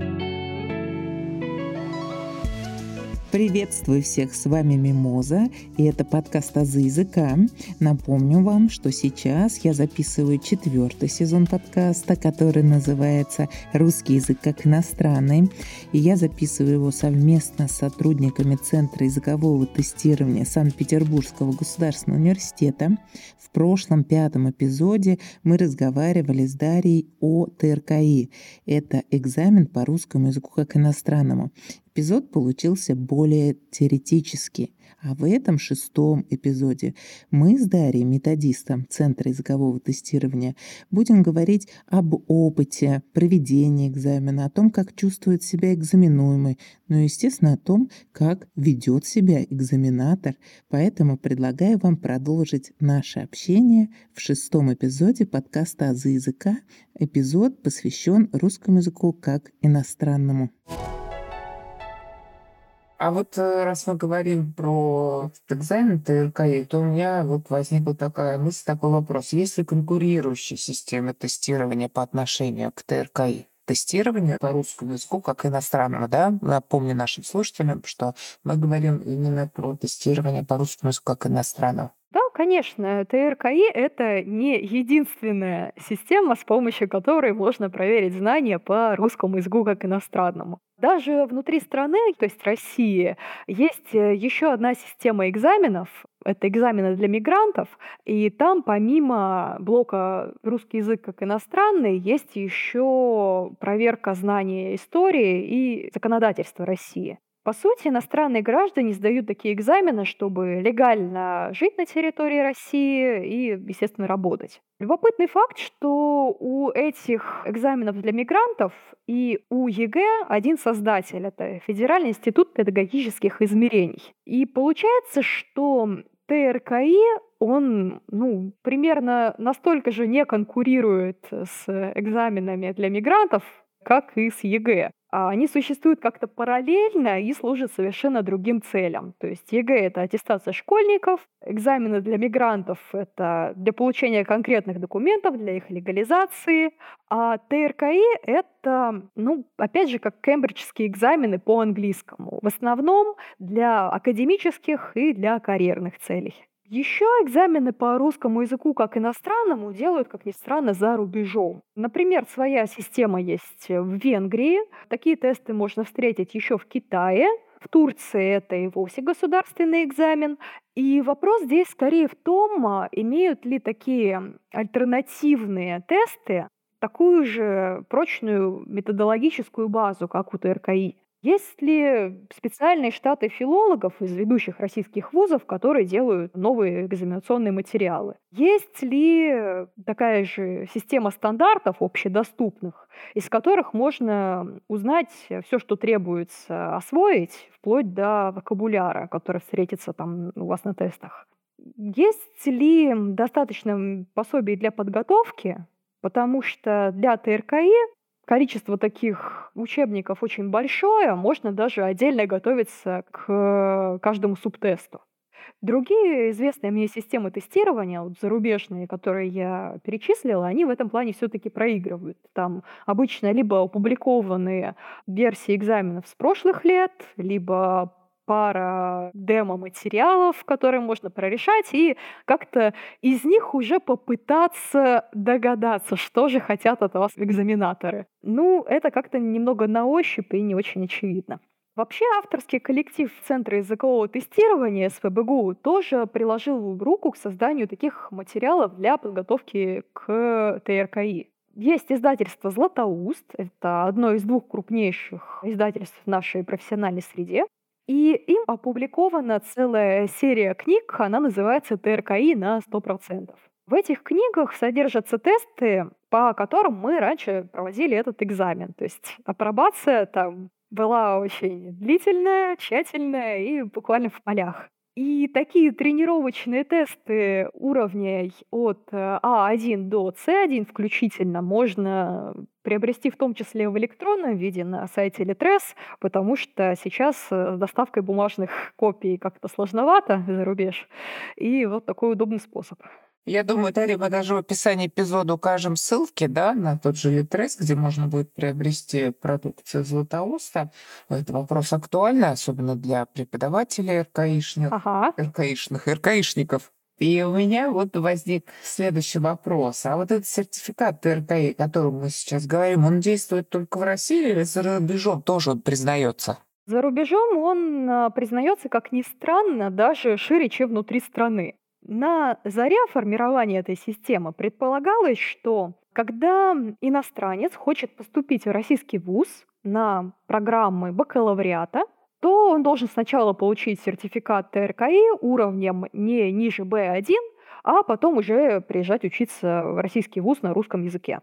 thank you Приветствую всех, с вами Мимоза, и это подкаст «Азы языка». Напомню вам, что сейчас я записываю четвертый сезон подкаста, который называется «Русский язык как иностранный», и я записываю его совместно с сотрудниками Центра языкового тестирования Санкт-Петербургского государственного университета. В прошлом пятом эпизоде мы разговаривали с Дарьей о ТРКИ. Это экзамен по русскому языку как иностранному. Эпизод получился более теоретический, а в этом шестом эпизоде мы с Дарьей, методистом Центра языкового тестирования, будем говорить об опыте проведения экзамена, о том, как чувствует себя экзаменуемый, ну и, естественно, о том, как ведет себя экзаменатор. Поэтому предлагаю вам продолжить наше общение в шестом эпизоде подкаста «Азы языка». Эпизод посвящен русскому языку как иностранному. А вот э, раз мы говорим про экзамен ТРКИ, то у меня вот возникла такая мысль, такой вопрос. Есть ли конкурирующие системы тестирования по отношению к ТРКИ? Тестирование по русскому языку как иностранному, да? Напомню нашим слушателям, что мы говорим именно про тестирование по русскому языку как иностранного. Да, конечно, ТРКИ — это не единственная система, с помощью которой можно проверить знания по русскому языку как иностранному. Даже внутри страны, то есть России, есть э, еще одна система экзаменов. Это экзамены для мигрантов. И там помимо блока русский язык как иностранный, есть еще проверка знания истории и законодательства России. По сути, иностранные граждане сдают такие экзамены, чтобы легально жить на территории России и, естественно, работать. Любопытный факт, что у этих экзаменов для мигрантов и у ЕГЭ один создатель. Это Федеральный институт педагогических измерений. И получается, что ТРКИ, он ну, примерно настолько же не конкурирует с экзаменами для мигрантов, как и с ЕГЭ. А они существуют как-то параллельно и служат совершенно другим целям. То есть ЕГЭ — это аттестация школьников, экзамены для мигрантов — это для получения конкретных документов, для их легализации, а ТРКИ — это, ну, опять же, как кембриджские экзамены по английскому. В основном для академических и для карьерных целей. Еще экзамены по русскому языку как иностранному делают, как ни странно, за рубежом. Например, своя система есть в Венгрии. Такие тесты можно встретить еще в Китае. В Турции это и вовсе государственный экзамен. И вопрос здесь скорее в том, а, имеют ли такие альтернативные тесты такую же прочную методологическую базу, как у ТРКИ. Есть ли специальные штаты филологов из ведущих российских вузов, которые делают новые экзаменационные материалы? Есть ли такая же система стандартов общедоступных, из которых можно узнать все, что требуется освоить, вплоть до вокабуляра, который встретится там у вас на тестах? Есть ли достаточно пособий для подготовки? Потому что для ТРКИ количество таких учебников очень большое, можно даже отдельно готовиться к каждому субтесту. Другие известные мне системы тестирования, вот зарубежные, которые я перечислила, они в этом плане все-таки проигрывают. Там обычно либо опубликованные версии экзаменов с прошлых лет, либо пара демо-материалов, которые можно прорешать, и как-то из них уже попытаться догадаться, что же хотят от вас экзаменаторы. Ну, это как-то немного на ощупь и не очень очевидно. Вообще авторский коллектив Центра языкового тестирования СВБГУ тоже приложил руку к созданию таких материалов для подготовки к ТРКИ. Есть издательство «Златоуст», это одно из двух крупнейших издательств в нашей профессиональной среде. И им опубликована целая серия книг, она называется «ТРКИ на 100%». В этих книгах содержатся тесты, по которым мы раньше проводили этот экзамен. То есть апробация там была очень длительная, тщательная и буквально в полях. И такие тренировочные тесты уровней от А1 до С1 включительно можно приобрести в том числе в электронном виде на сайте Литрес, потому что сейчас с доставкой бумажных копий как-то сложновато за рубеж. И вот такой удобный способ. Я думаю, Дарья, мы даже в описании эпизода укажем ссылки да, на тот же Литрес, где можно будет приобрести продукцию Златоуста. Это вопрос актуальный, особенно для преподавателей РКИшных, Ага. РКИшных, РКИшников. И у меня вот возник следующий вопрос. А вот этот сертификат ТРКИ, о котором мы сейчас говорим, он действует только в России или за рубежом тоже он признается? За рубежом он а, признается, как ни странно, даже шире, чем внутри страны. На заре формирования этой системы предполагалось, что когда иностранец хочет поступить в российский вуз на программы бакалавриата, то он должен сначала получить сертификат ТРКИ уровнем не ниже B1, а потом уже приезжать учиться в российский вуз на русском языке.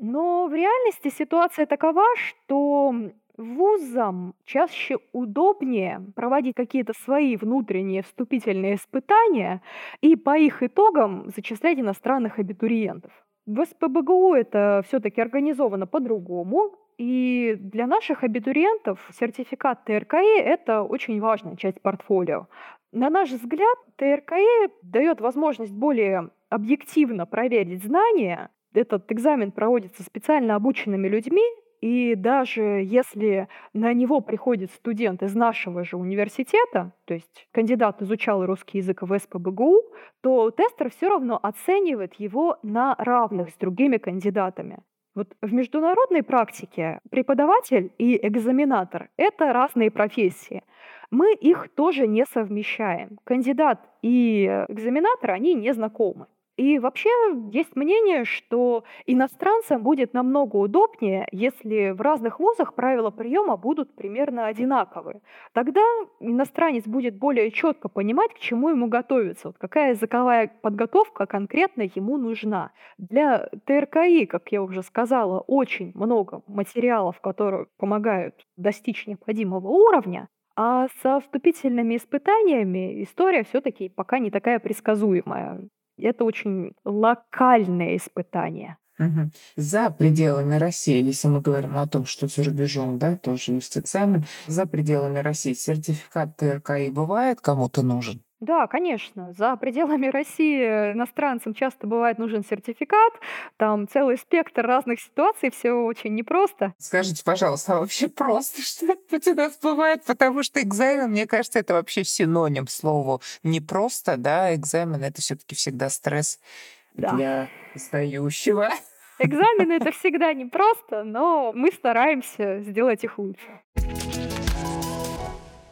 Но в реальности ситуация такова, что вузам чаще удобнее проводить какие-то свои внутренние вступительные испытания и по их итогам зачислять иностранных абитуриентов. В СПБГУ это все-таки организовано по-другому, и для наших абитуриентов сертификат ТРКИ– это очень важная часть портфолио. На наш взгляд, ТРКИ дает возможность более объективно проверить знания. Этот экзамен проводится специально обученными людьми, и даже если на него приходит студент из нашего же университета, то есть кандидат изучал русский язык в СПБГУ, то тестер все равно оценивает его на равных с другими кандидатами. Вот в международной практике преподаватель и экзаменатор – это разные профессии. Мы их тоже не совмещаем. Кандидат и экзаменатор, они не знакомы. И вообще есть мнение, что иностранцам будет намного удобнее, если в разных вузах правила приема будут примерно одинаковые. Тогда иностранец будет более четко понимать, к чему ему готовиться, вот какая языковая подготовка конкретно ему нужна. Для ТРКИ, как я уже сказала, очень много материалов, которые помогают достичь необходимого уровня, а со вступительными испытаниями история все-таки пока не такая предсказуемая. Это очень локальное испытание. Мгм. За пределами России, если мы говорим о том, что за рубежом, да, тоже есть экзамен, за пределами России сертификат ТРКИ бывает кому-то нужен? Да, конечно. За пределами России иностранцам часто бывает нужен сертификат. Там целый спектр разных ситуаций, все очень непросто. Скажите, пожалуйста, а вообще просто что-нибудь у нас бывает? Потому что экзамен, мне кажется, это вообще синоним слову не просто, да, экзамен это все-таки всегда стресс Да. для сдающего. Экзамены это всегда непросто, но мы стараемся сделать их лучше.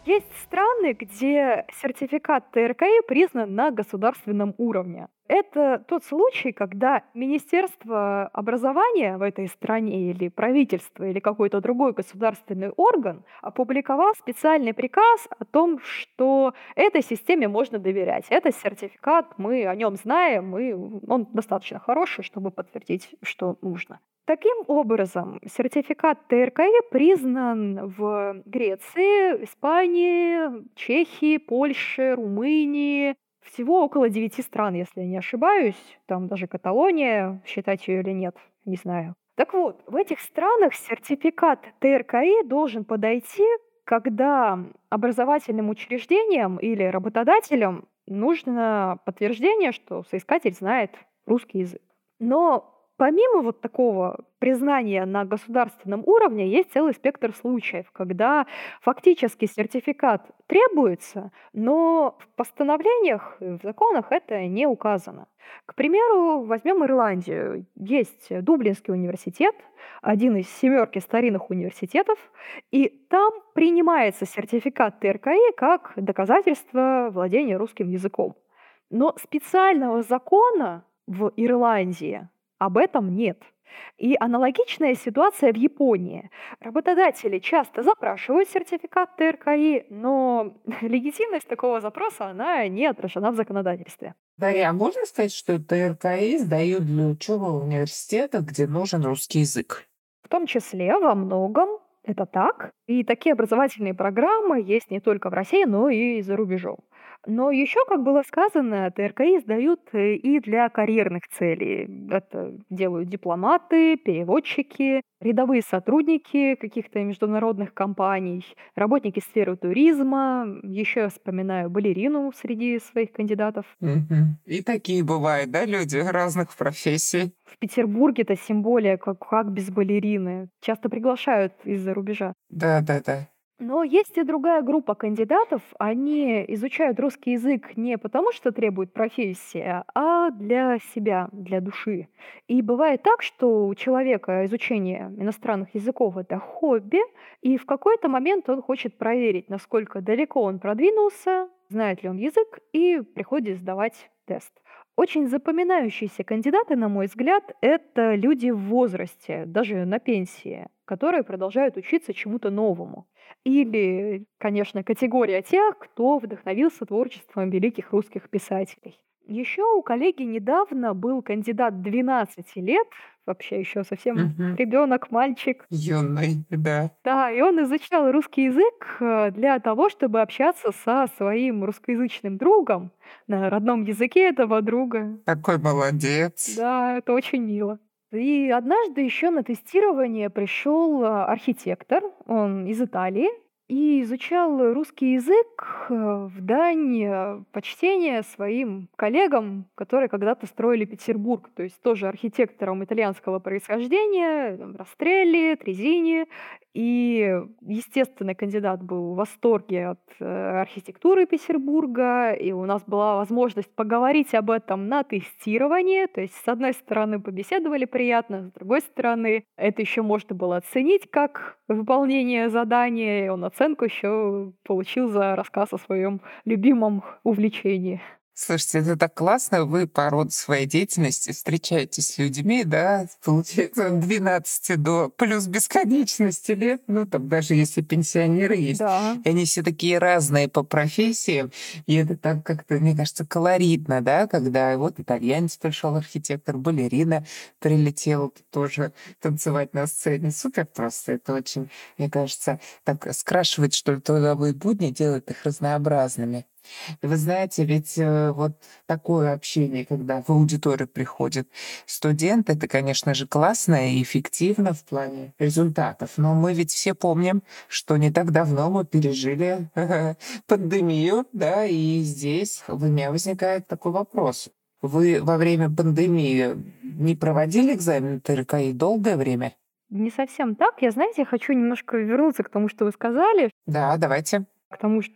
Есть страны, где сертификат ТРКИ признан на государственном уровне. Это тот случай, когда Министерство образования в этой стране или правительство или какой-то другой государственный орган опубликовал специальный приказ о том, что этой системе можно доверять. Это сертификат, мы о нем знаем, и он достаточно хороший, чтобы подтвердить, что нужно. Таким образом, сертификат ТРКИ признан в Греции, Испании, Чехии, Польше, Румынии, всего около девяти стран, если я не ошибаюсь. Там даже Каталония, считать ее или нет, не знаю. Так вот, в этих странах сертификат ТРКИ должен подойти, когда образовательным учреждениям или работодателям нужно подтверждение, что соискатель знает русский язык. Но Помимо вот такого признания на государственном уровне, есть целый спектр случаев, когда фактически сертификат требуется, но в постановлениях, в законах это не указано. К примеру, возьмем Ирландию. Есть Дублинский университет, один из семерки старинных университетов, и там принимается сертификат ТРКИ как доказательство владения русским языком. Но специального закона в Ирландии об этом нет. И аналогичная ситуация в Японии. Работодатели часто запрашивают сертификат ТРКИ, но легитимность такого запроса, она не отражена в законодательстве. Дарья, а можно сказать, что ТРКИ сдают для учебы в университетах, где нужен русский язык? В том числе во многом это так. И такие образовательные программы есть не только в России, но и за рубежом. Но еще, как было сказано, ТРКИ сдают э, и для карьерных целей. Это делают дипломаты, переводчики, рядовые сотрудники каких-то международных компаний, работники сферы туризма. Еще я вспоминаю балерину среди своих кандидатов. И такие бывают, да, люди разных профессий. В Петербурге-то тем более, как, как без балерины. Часто приглашают из-за рубежа. Да, да, да. Но есть и другая группа кандидатов. Они изучают русский язык не потому, что требует профессия, а для себя, для души. И бывает так, что у человека изучение иностранных языков это хобби, и в какой-то момент он хочет проверить, насколько далеко он продвинулся, знает ли он язык, и приходит сдавать тест. Очень запоминающиеся кандидаты, на мой взгляд, это люди в возрасте, даже на пенсии, которые продолжают учиться чему-то новому. Или, конечно, категория тех, кто вдохновился творчеством великих русских писателей. Еще у коллеги недавно был кандидат 12 лет, вообще еще совсем Мгм. ребенок, мальчик. Юный, да. Да, и он изучал русский язык э, для того, чтобы общаться со своим русскоязычным другом на родном языке этого друга. Такой молодец. Да, это очень мило. И однажды еще на тестирование пришел э, архитектор, он из Италии, и изучал русский язык э, в дань э, почтения своим коллегам, которые когда-то строили Петербург, то есть тоже архитекторам итальянского происхождения, там, Растрелли, Трезини. И, естественно, кандидат был в восторге от э, архитектуры Петербурга, и у нас была возможность поговорить об этом на тестировании. То есть, с одной стороны, побеседовали приятно, с другой стороны, это еще можно было оценить как выполнение задания, и он оценку еще получил за рассказ о своем любимом увлечении. Слушайте, это так классно. Вы по роду своей деятельности встречаетесь с людьми, да, получается, от 12 до плюс бесконечности лет. Ну, там даже если пенсионеры есть. Да. И они все такие разные по профессиям. И это так как-то, мне кажется, колоритно, да, когда вот итальянец пришел, архитектор, балерина прилетела тоже танцевать на сцене. Супер просто. Это очень, мне кажется, так скрашивает, что ли, трудовые будни, делает их разнообразными. Вы знаете, ведь э, вот такое общение, когда в аудиторию приходит студент, это, конечно же, классно и эффективно в плане результатов. Но мы ведь все помним, что не так давно мы пережили пандемию, да, и здесь у меня возникает такой вопрос. Вы во время пандемии не проводили экзамен ТРКИ долгое время? Не совсем так. Я, знаете, хочу немножко вернуться к тому, что вы сказали, Да, давайте. к тому, что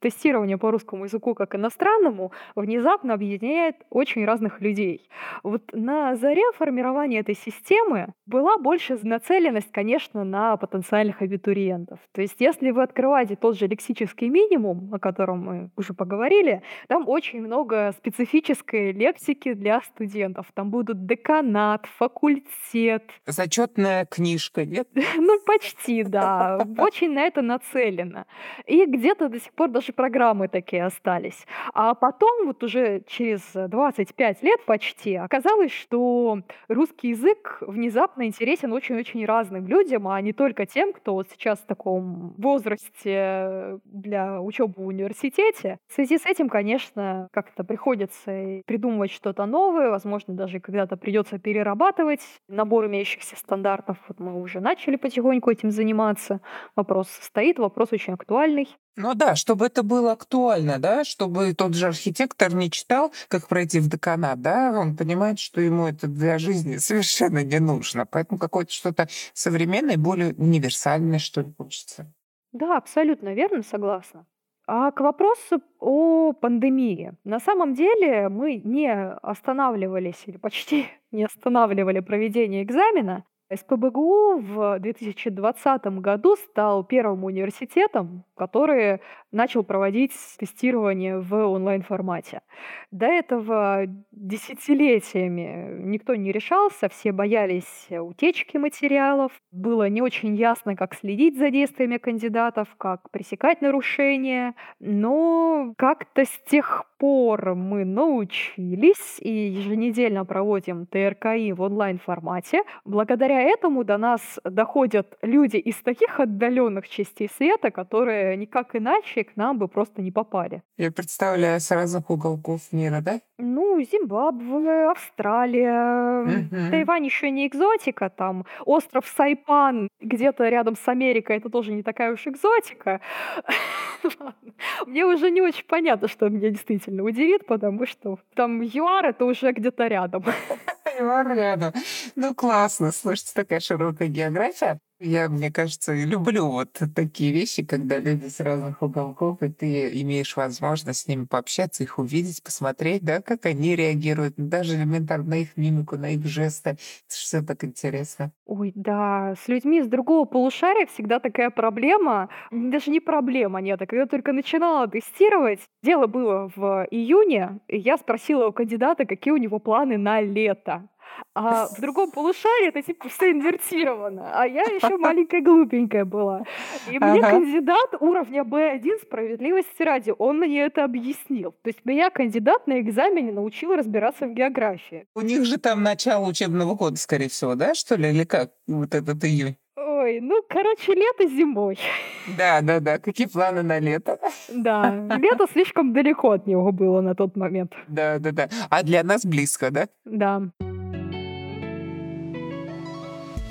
тестирование по русскому языку как иностранному внезапно объединяет очень разных людей. Вот на заре формирования этой системы была больше нацеленность, конечно, на потенциальных абитуриентов. То есть если вы открываете тот же лексический минимум, о котором мы уже поговорили, там очень много специфической лексики для студентов. Там будут деканат, факультет, Зачетная книжка, нет? ну, почти, да. Очень на это нацелено. И где-то до сих пор даже программы такие остались. А потом, вот уже через 25 лет почти, оказалось, что русский язык внезапно интересен очень-очень разным людям, а не только тем, кто вот сейчас в таком возрасте для учебы в университете. В связи с этим, конечно, как-то приходится придумывать что-то новое, возможно, даже когда-то придется перерабатывать набор имеющихся стандартов. Вот мы уже начали потихоньку этим заниматься. Вопрос стоит, вопрос очень актуальный. Ну да, чтобы это было актуально, да, чтобы тот же архитектор не читал, как пройти в деканат, да, он понимает, что ему это для жизни совершенно не нужно. Поэтому какое-то что-то современное, более универсальное, что ли, хочется. Да, абсолютно верно, согласна. А к вопросу о пандемии. На самом деле мы не останавливались или почти не останавливали проведение экзамена. СПБГУ в 2020 году стал первым университетом, который начал проводить тестирование в онлайн-формате. До этого десятилетиями никто не решался, все боялись утечки материалов, было не очень ясно, как следить за действиями кандидатов, как пресекать нарушения, но как-то с тех пор мы научились и еженедельно проводим ТРКИ в онлайн-формате. Благодаря благодаря этому до нас доходят люди из таких отдаленных частей света, которые никак иначе к нам бы просто не попали. Я представляю с разных уголков мира, да? Ну, Зимбабве, Австралия, Мгм. Тайвань еще не экзотика, там остров Сайпан где-то рядом с Америкой, это тоже не такая уж экзотика. Мне уже не очень понятно, что меня действительно удивит, потому что там ЮАР это уже где-то рядом. Понимаю, рядом. Ну, классно. Слушайте, такая широкая география. Я, мне кажется, люблю вот такие вещи, когда люди с разных уголков, и ты имеешь возможность с ними пообщаться, их увидеть, посмотреть, да, как они реагируют, даже элементарно их мимику, на их жесты. Это все так интересно. Ой, да, с людьми с другого полушария всегда такая проблема. Даже не проблема, нет. а Когда только начинала тестировать, дело было в июне, и я спросила у кандидата, какие у него планы на лето. А в другом полушарии это типа все инвертировано, а я еще маленькая глупенькая была. И мне Ага. кандидат уровня B1 справедливости ради, он мне это объяснил. То есть меня кандидат на экзамене научил разбираться в географии. У них же там начало учебного года, скорее всего, да, что ли, или как? Вот этот июнь. Ой, ну, короче, лето зимой. Да, да, да. Какие планы на лето? Да, лето слишком далеко от него было на тот момент. Да, да, да. А для нас близко, да? Да.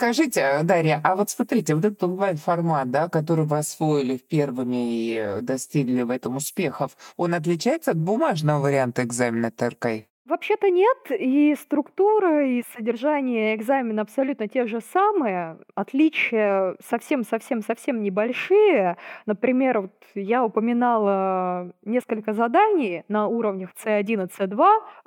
Скажите, Дарья, а вот смотрите, вот этот онлайн-формат, да, который вы освоили первыми и э, достигли в этом успехов, он отличается от бумажного варианта экзамена ТРКИ? Вообще-то нет, и структура, и содержание экзамена абсолютно те же самые. Отличия совсем-совсем-совсем небольшие. Например, вот я упоминала несколько заданий на уровнях C1 и C2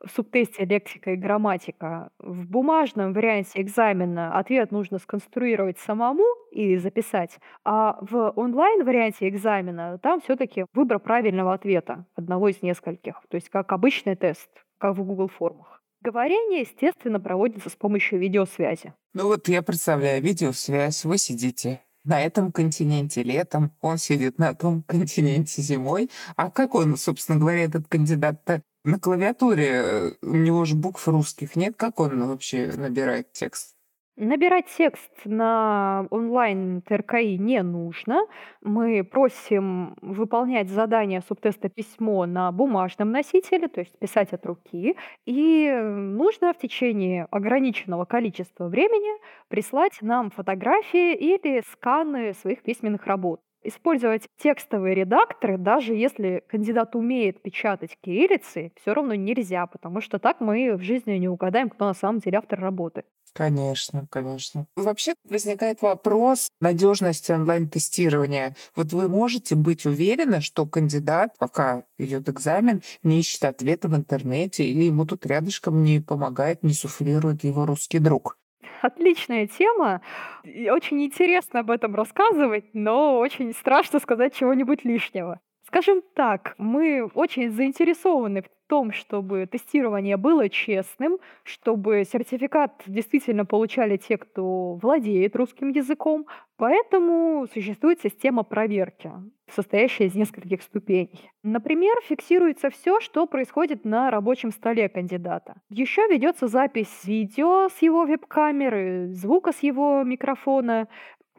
в субтесте лексика и грамматика. В бумажном варианте экзамена ответ нужно сконструировать самому и записать, а в онлайн-варианте экзамена там все-таки выбор правильного ответа, одного из нескольких, то есть как обычный тест в Google формах. Говорение, естественно, проводится с помощью видеосвязи. Ну вот я представляю, видеосвязь, вы сидите на этом континенте летом, он сидит на том континенте зимой. А как он, собственно говоря, этот кандидат-то на клавиатуре, у него же букв русских нет, как он вообще набирает текст? Набирать текст на онлайн ТРКИ не нужно. Мы просим выполнять задание субтеста письмо на бумажном носителе, то есть писать от руки. И нужно в течение ограниченного количества времени прислать нам фотографии или сканы своих письменных работ. Использовать текстовые редакторы, даже если кандидат умеет печатать кириллицей, все равно нельзя, потому что так мы в жизни не угадаем, кто на самом деле автор работы. Конечно, конечно. Вообще возникает вопрос надежности онлайн-тестирования. Вот вы можете быть уверены, что кандидат, пока идет экзамен, не ищет ответа в интернете или ему тут рядышком не помогает, не суфлирует его русский друг? Отличная тема. Очень интересно об этом рассказывать, но очень страшно сказать чего-нибудь лишнего. Скажем так, мы очень заинтересованы в том, чтобы тестирование было честным, чтобы сертификат действительно получали те, кто владеет русским языком. Поэтому существует система проверки, состоящая из нескольких ступеней. Например, фиксируется все, что происходит на рабочем столе кандидата. Еще ведется запись видео с его веб-камеры, звука с его микрофона.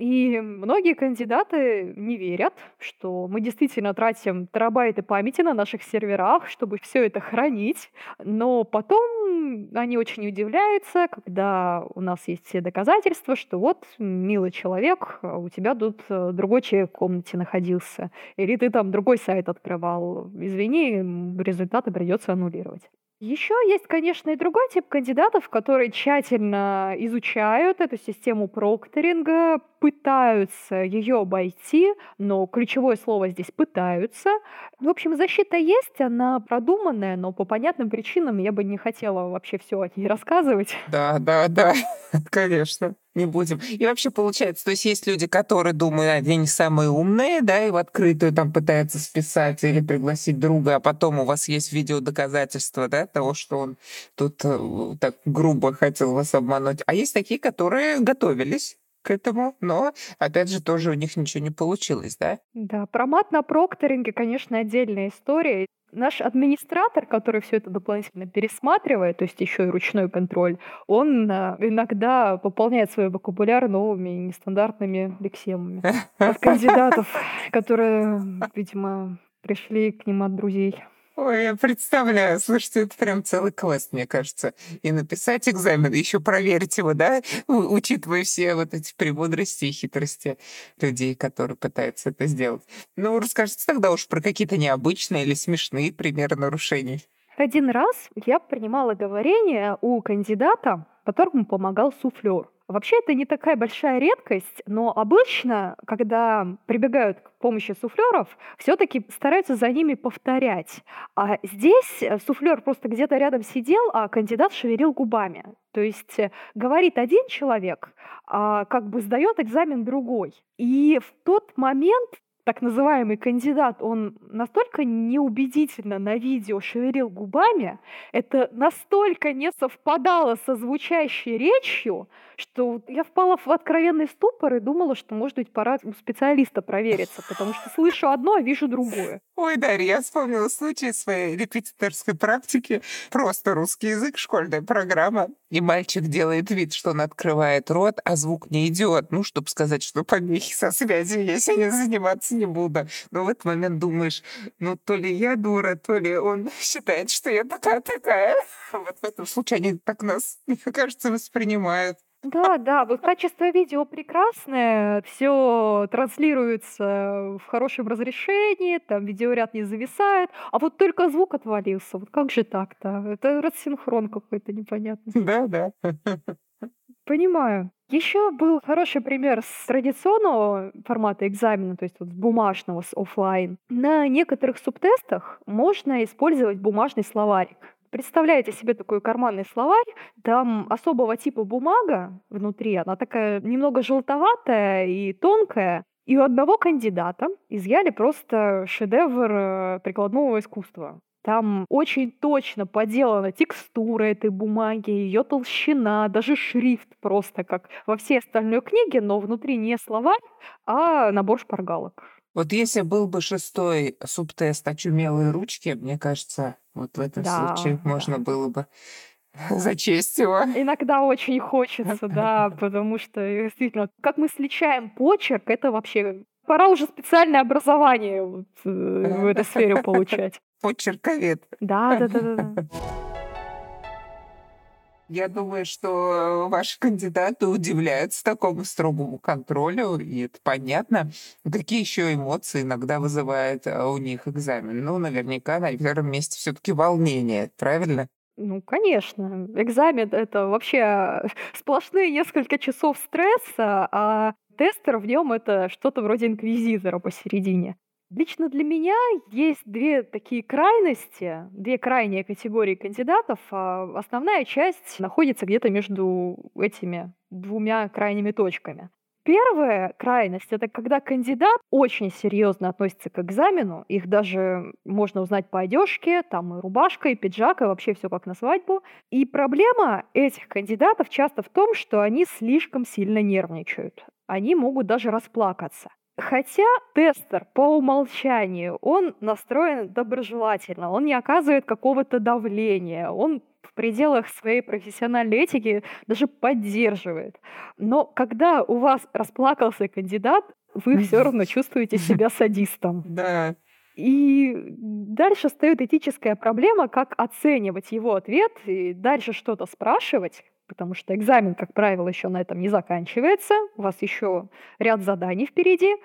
И многие кандидаты не верят, что мы действительно тратим терабайты памяти на наших серверах, чтобы все это хранить. Но потом они очень удивляются, когда у нас есть все доказательства, что вот, милый человек, у тебя тут э, другой человек в комнате находился. Или ты там другой сайт открывал. Извини, результаты придется аннулировать. Еще есть, конечно, и другой тип кандидатов, которые тщательно изучают эту систему прокторинга, пытаются ее обойти, но ключевое слово здесь «пытаются». В общем, защита есть, она продуманная, но по понятным причинам я бы не хотела вообще все о ней рассказывать. Да, да, да, конечно не будем. И вообще получается, то есть есть люди, которые думают, они самые умные, да, и в открытую там пытаются списать или пригласить друга, а потом у вас есть видео доказательства, да, того, что он тут э, так грубо хотел вас обмануть. А есть такие, которые готовились, к этому, но, опять же, тоже у них ничего не получилось, да? Да, про мат на прокторинге, конечно, отдельная история. Наш администратор, который все это дополнительно пересматривает, то есть еще и ручной контроль, он э, иногда пополняет свой вокабуляр новыми нестандартными лексемами от кандидатов, которые, видимо, пришли к ним от друзей. Ой, я представляю. Слушайте, это прям целый квест, мне кажется. И написать экзамен, еще проверить его, да, учитывая все вот эти премудрости и хитрости людей, которые пытаются это сделать. Ну, расскажите тогда уж про какие-то необычные или смешные примеры нарушений. Один раз я принимала говорение у кандидата, которому помогал суфлер. Вообще это не такая большая редкость, но обычно, когда прибегают к помощи суфлеров, все-таки стараются за ними повторять. А здесь э, суфлер просто где-то рядом сидел, а кандидат шевелил губами. То есть э, говорит один человек, а как бы сдает экзамен другой. И в тот момент так называемый кандидат, он настолько неубедительно на видео шевелил губами, это настолько не совпадало со звучащей речью, что я впала в откровенный ступор и думала, что, может быть, пора у специалиста провериться, потому что слышу одно, а вижу другое. Ой, Дарья, я вспомнила случай своей репетиторской практики. Просто русский язык, школьная программа. И мальчик делает вид, что он открывает рот, а звук не идет. Ну, чтобы сказать, что помехи со связью есть, я не заниматься не буду. Но в этот момент думаешь, ну, то ли я дура, то ли он считает, что я такая-такая. Вот в этом случае они так нас, мне кажется, воспринимают. Да, да, вот качество видео прекрасное, все транслируется в хорошем разрешении, там видеоряд не зависает, а вот только звук отвалился. Вот как же так-то? Это рассинхрон какой-то непонятный. Да, да. Понимаю. Еще был хороший пример с традиционного формата экзамена, то есть вот бумажного, с офлайн. На некоторых субтестах можно использовать бумажный словарик. Представляете себе такой карманный словарь, там особого типа бумага внутри, она такая немного желтоватая и тонкая, и у одного кандидата изъяли просто шедевр э, прикладного искусства. Там очень точно поделана текстура этой бумаги, ее толщина, даже шрифт просто как во всей остальной книге, но внутри не словарь, а набор шпаргалок. Вот если был бы шестой субтест «Очумелые ручки», мне кажется, вот в этом да, случае да. можно было бы зачесть его. Иногда очень хочется, да, потому что действительно, как мы сличаем почерк, это вообще пора уже специальное образование э, в этой сфере получать. Почерковед. Да, да, да, да. Я думаю, что ваши кандидаты удивляются такому строгому контролю, и это понятно. Какие еще эмоции иногда вызывает а, у них экзамен? Ну, наверняка на первом месте все-таки волнение, правильно? Ну, конечно. Экзамен — это вообще сплошные несколько часов стресса, а тестер в нем это что-то вроде инквизитора посередине. Лично для меня есть две такие крайности, две крайние категории кандидатов. А основная часть находится где-то между этими двумя крайними точками. Первая крайность — это когда кандидат очень серьезно относится к экзамену, их даже можно узнать по одежке, там и рубашка, и пиджак, и вообще все как на свадьбу. И проблема этих кандидатов часто в том, что они слишком сильно нервничают. Они могут даже расплакаться. Хотя тестер по умолчанию, он настроен доброжелательно, он не оказывает какого-то давления, он в пределах своей профессиональной этики даже поддерживает. Но когда у вас расплакался кандидат, вы все равно чувствуете себя садистом. Да. И дальше встает этическая проблема, как оценивать его ответ и дальше что-то спрашивать, потому что экзамен, как правило, еще на этом не заканчивается, у вас еще ряд заданий впереди,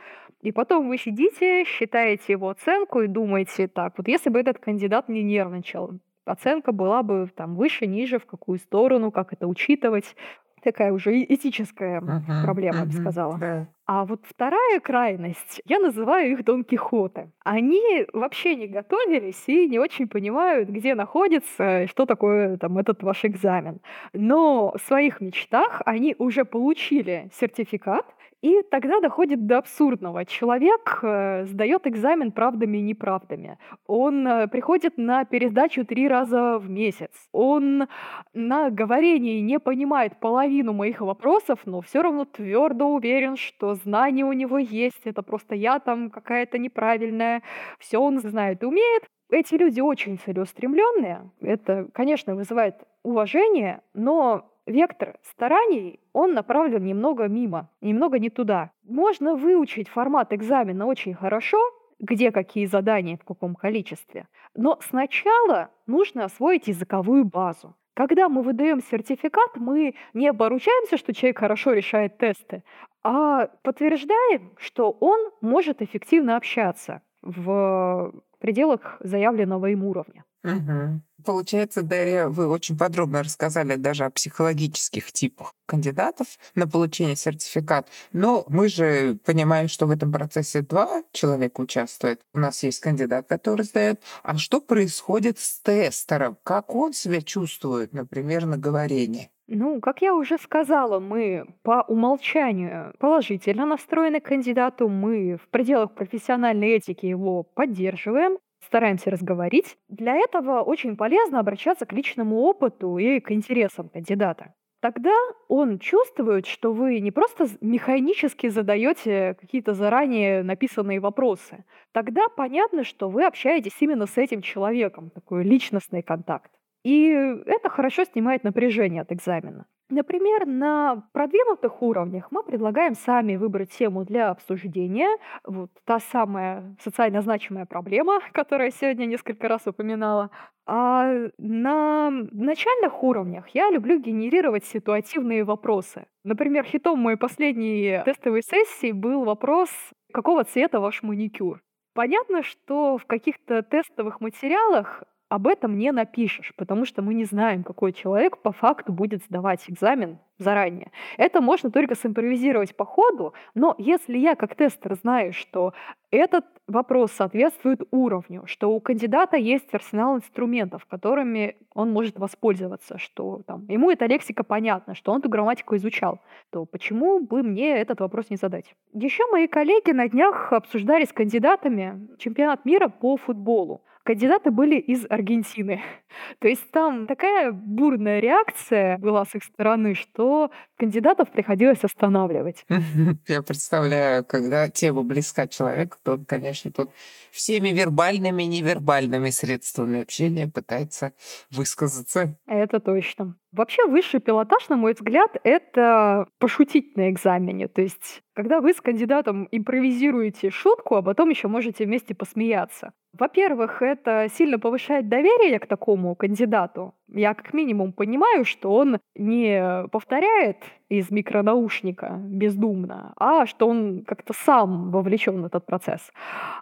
и потом вы сидите, считаете его оценку и думаете, так, вот если бы этот кандидат не нервничал, оценка была бы там выше, ниже, в какую сторону, как это учитывать. Такая уже этическая uh-huh, проблема, uh-huh, я бы сказала. Да. А вот вторая крайность, я называю их Дон Кихоты. Они вообще не готовились и не очень понимают, где находится, что такое там этот ваш экзамен. Но в своих мечтах они уже получили сертификат, и тогда доходит до абсурдного. Человек э, сдает экзамен правдами и неправдами. Он э, приходит на пересдачу три раза в месяц. Он на говорении не понимает половину моих вопросов, но все равно твердо уверен, что знания у него есть. Это просто я там какая-то неправильная. Все он знает и умеет. Эти люди очень целеустремленные. Это, конечно, вызывает уважение, но вектор стараний, он направлен немного мимо, немного не туда. Можно выучить формат экзамена очень хорошо, где какие задания, в каком количестве. Но сначала нужно освоить языковую базу. Когда мы выдаем сертификат, мы не оборучаемся, что человек хорошо решает тесты, а подтверждаем, что он может эффективно общаться в пределах заявленного им уровня. Угу. Получается, Дарья, вы очень подробно рассказали даже о психологических типах кандидатов на получение сертификата. Но мы же понимаем, что в этом процессе два человека участвуют. У нас есть кандидат, который сдает. А что происходит с тестером? Как он себя чувствует, например, на говорении? Ну, как я уже сказала, мы по умолчанию положительно настроены к кандидату, мы в пределах профессиональной этики его поддерживаем, стараемся разговорить. Для этого очень полезно обращаться к личному опыту и к интересам кандидата. Тогда он чувствует, что вы не просто механически задаете какие-то заранее написанные вопросы. Тогда понятно, что вы общаетесь именно с этим человеком, такой личностный контакт. И это хорошо снимает напряжение от экзамена. Например, на продвинутых уровнях мы предлагаем сами выбрать тему для обсуждения. Вот та самая социально значимая проблема, которую я сегодня несколько раз упоминала. А на начальных уровнях я люблю генерировать ситуативные вопросы. Например, хитом моей последней тестовой сессии был вопрос, какого цвета ваш маникюр. Понятно, что в каких-то тестовых материалах об этом не напишешь, потому что мы не знаем, какой человек по факту будет сдавать экзамен заранее. Это можно только симпровизировать по ходу, но если я как тестер знаю, что этот вопрос соответствует уровню, что у кандидата есть арсенал инструментов, которыми он может воспользоваться, что там, ему эта лексика понятна, что он эту грамматику изучал, то почему бы мне этот вопрос не задать? Еще мои коллеги на днях обсуждали с кандидатами чемпионат мира по футболу кандидаты были из Аргентины. То есть там такая бурная реакция была с их стороны, что кандидатов приходилось останавливать. Я представляю, когда тема близка человеку, то он, конечно, тут всеми вербальными и невербальными средствами общения пытается высказаться. Это точно. Вообще высший пилотаж, на мой взгляд, это пошутить на экзамене. То есть, когда вы с кандидатом импровизируете шутку, а потом еще можете вместе посмеяться. Во-первых, это сильно повышает доверие к такому кандидату. Я как минимум понимаю, что он не повторяет из микронаушника бездумно, а что он как-то сам вовлечен в этот процесс.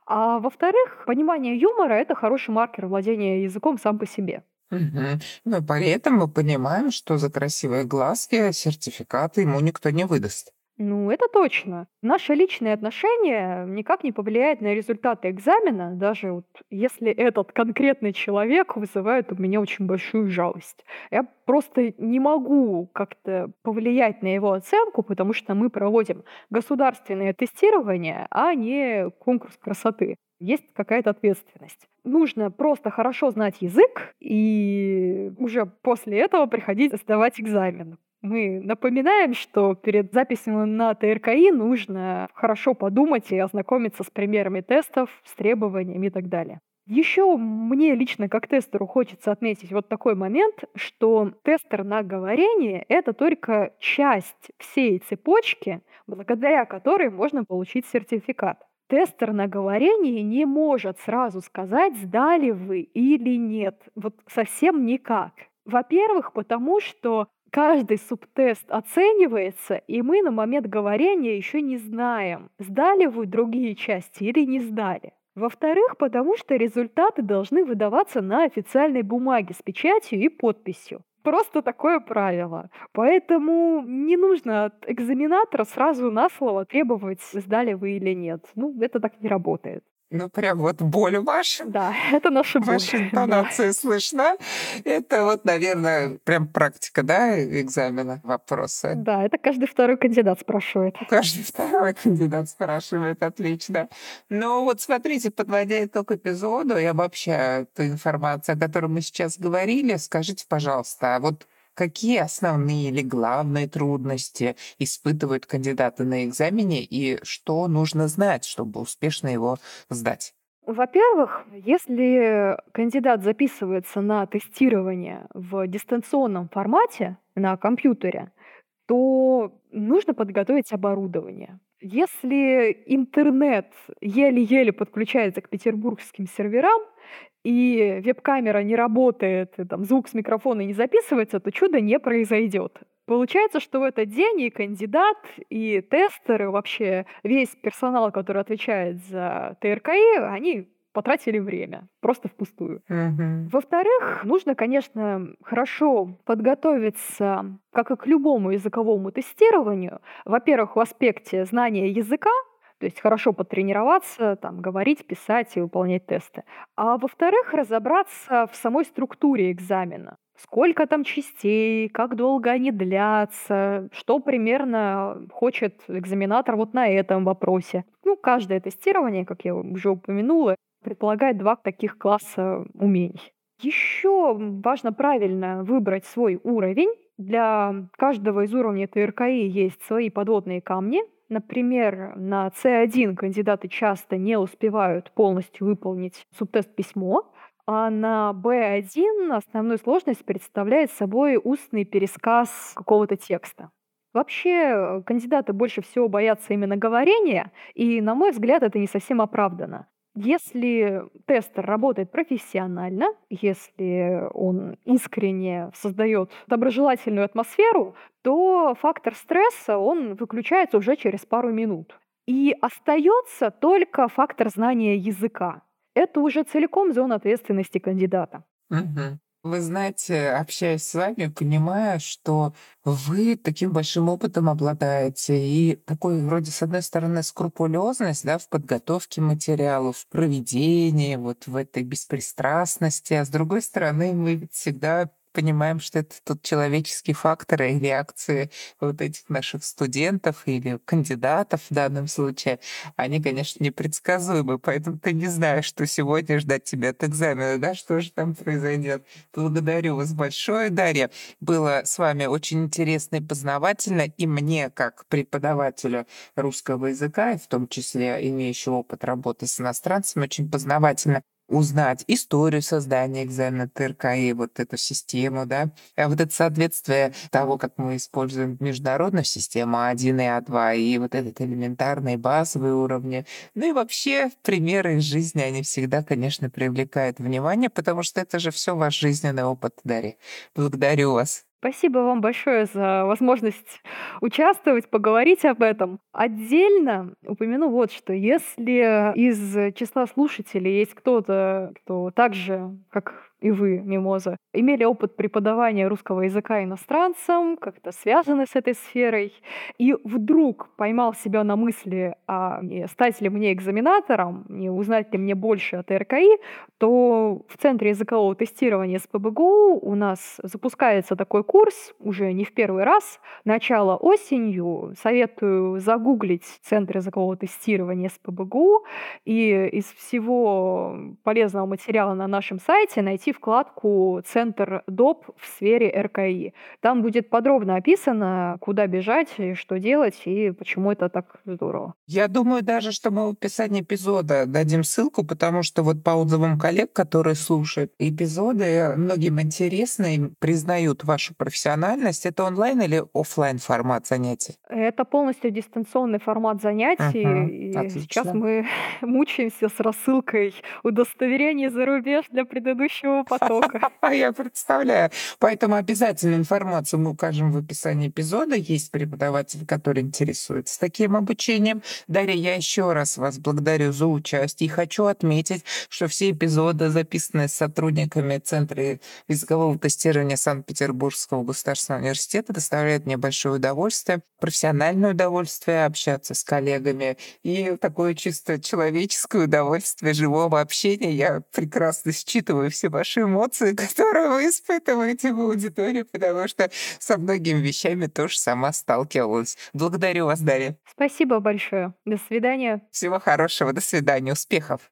А во-вторых, понимание юмора — это хороший маркер владения языком сам по себе. Мгм. Но при этом мы понимаем, что за красивые глазки сертификаты ему никто не выдаст. Ну, это точно. Наши личные отношения никак не повлияют на результаты экзамена, даже вот если этот конкретный человек вызывает у меня очень большую жалость. Я просто не могу как-то повлиять на его оценку, потому что мы проводим государственное тестирование, а не конкурс красоты. Есть какая-то ответственность. Нужно просто хорошо знать язык и уже после этого приходить сдавать экзамен. Мы напоминаем, что перед записью на ТРКИ нужно хорошо подумать и ознакомиться с примерами тестов, с требованиями и так далее. Еще мне лично как тестеру хочется отметить вот такой момент, что тестер на говорение — это только часть всей цепочки, благодаря которой можно получить сертификат. Тестер на говорение не может сразу сказать, сдали вы или нет. Вот совсем никак. Во-первых, потому что каждый субтест оценивается, и мы на момент говорения еще не знаем, сдали вы другие части или не сдали. Во-вторых, потому что результаты должны выдаваться на официальной бумаге с печатью и подписью. Просто такое правило. Поэтому не нужно от экзаменатора сразу на слово требовать, сдали вы или нет. Ну, это так не работает. Ну, прям вот боль ваша. Да, это наша боль. Ваша интонация слышна. Это вот, наверное, прям практика, да, экзамена, вопросы. Да, это каждый второй кандидат спрашивает. Каждый второй кандидат спрашивает, отлично. Ну вот смотрите, подводя итог эпизоду и обобщая ту информацию, о которой мы сейчас говорили, скажите, пожалуйста, а вот Какие основные или главные трудности испытывают кандидаты на экзамене и что нужно знать, чтобы успешно его сдать? Во-первых, если кандидат записывается на тестирование в дистанционном формате на компьютере, то нужно подготовить оборудование. Если интернет еле-еле подключается к петербургским серверам, и веб-камера не работает, и там звук с микрофона не записывается, то чудо не произойдет. Получается, что в этот день и кандидат, и тестеры, вообще весь персонал, который отвечает за ТРКИ, они потратили время, просто впустую. Мгм. Во-вторых, нужно, конечно, хорошо подготовиться, как и к любому языковому тестированию. Во-первых, в аспекте знания языка, то есть хорошо потренироваться, там, говорить, писать и выполнять тесты. А во-вторых, разобраться в самой структуре экзамена. Сколько там частей, как долго они длятся, что примерно хочет экзаменатор вот на этом вопросе. Ну, каждое тестирование, как я уже упомянула, предполагает два таких класса умений. Еще важно правильно выбрать свой уровень. Для каждого из уровней ТРКИ есть свои подводные камни, Например, на C1 кандидаты часто не успевают полностью выполнить субтест письмо, а на B1 основную сложность представляет собой устный пересказ какого-то текста. Вообще, кандидаты больше всего боятся именно говорения, и, на мой взгляд, это не совсем оправдано. Если тестер работает профессионально, если он искренне создает доброжелательную атмосферу, то фактор стресса, он выключается уже через пару минут. И остается только фактор знания языка. Это уже целиком зона ответственности кандидата. Мгм. Вы знаете, общаясь с вами, понимаю, что вы таким большим опытом обладаете и такой вроде с одной стороны скрупулезность, да, в подготовке материалов, в проведении, вот в этой беспристрастности, а с другой стороны мы ведь всегда понимаем, что это тот человеческий фактор и реакции вот этих наших студентов или кандидатов в данном случае, они, конечно, непредсказуемы, поэтому ты не знаешь, что сегодня ждать тебя от экзамена, да, что же там произойдет. Благодарю вас большое, Дарья. Было с вами очень интересно и познавательно, и мне, как преподавателю русского языка, и в том числе имеющего опыт работы с иностранцами, очень познавательно узнать историю создания экзамена ТРК и вот эту систему, да, а вот это соответствие того, как мы используем международную систему А1 и А2, и вот этот элементарные базовые уровни. Ну и вообще примеры из жизни, они всегда, конечно, привлекают внимание, потому что это же все ваш жизненный опыт, Дарья. Благодарю вас. Спасибо вам большое за возможность участвовать, поговорить об этом. Отдельно упомяну вот что. Если из числа слушателей есть кто-то, кто так же, как и вы, Мимоза, имели опыт преподавания русского языка иностранцам, как-то связаны с этой сферой, и вдруг поймал себя на мысли, а не стать ли мне экзаменатором, не узнать ли мне больше о ТРКИ, то в Центре языкового тестирования СПБГУ у нас запускается такой курс уже не в первый раз, начало осенью. Советую загуглить Центр языкового тестирования СПБГУ и из всего полезного материала на нашем сайте найти вкладку «Центр ДОП в сфере РКИ». Там будет подробно описано, куда бежать, и что делать, и почему это так здорово. Я думаю даже, что мы в описании эпизода дадим ссылку, потому что вот по отзывам коллег, которые слушают эпизоды, многим интересно и признают вашу профессиональность. Это онлайн или офлайн формат занятий? Это полностью дистанционный формат занятий. Мгм. И сейчас Отлично. мы мучаемся с рассылкой удостоверений за рубеж для предыдущего речевого потока. Я представляю. Поэтому обязательно информацию мы укажем в описании эпизода. Есть преподаватель, который интересуется таким обучением. Дарья, я еще раз вас благодарю за участие и хочу отметить, что все эпизоды, записанные с сотрудниками Центра языкового тестирования Санкт-Петербургского государственного университета, доставляют мне большое удовольствие, профессиональное удовольствие общаться с коллегами и такое чисто человеческое удовольствие живого общения. Я прекрасно считываю все ваши эмоции, которые вы испытываете в аудитории, потому что со многими вещами тоже сама сталкивалась. Благодарю вас, Дарья. Спасибо большое. До свидания. Всего хорошего. До свидания. Успехов.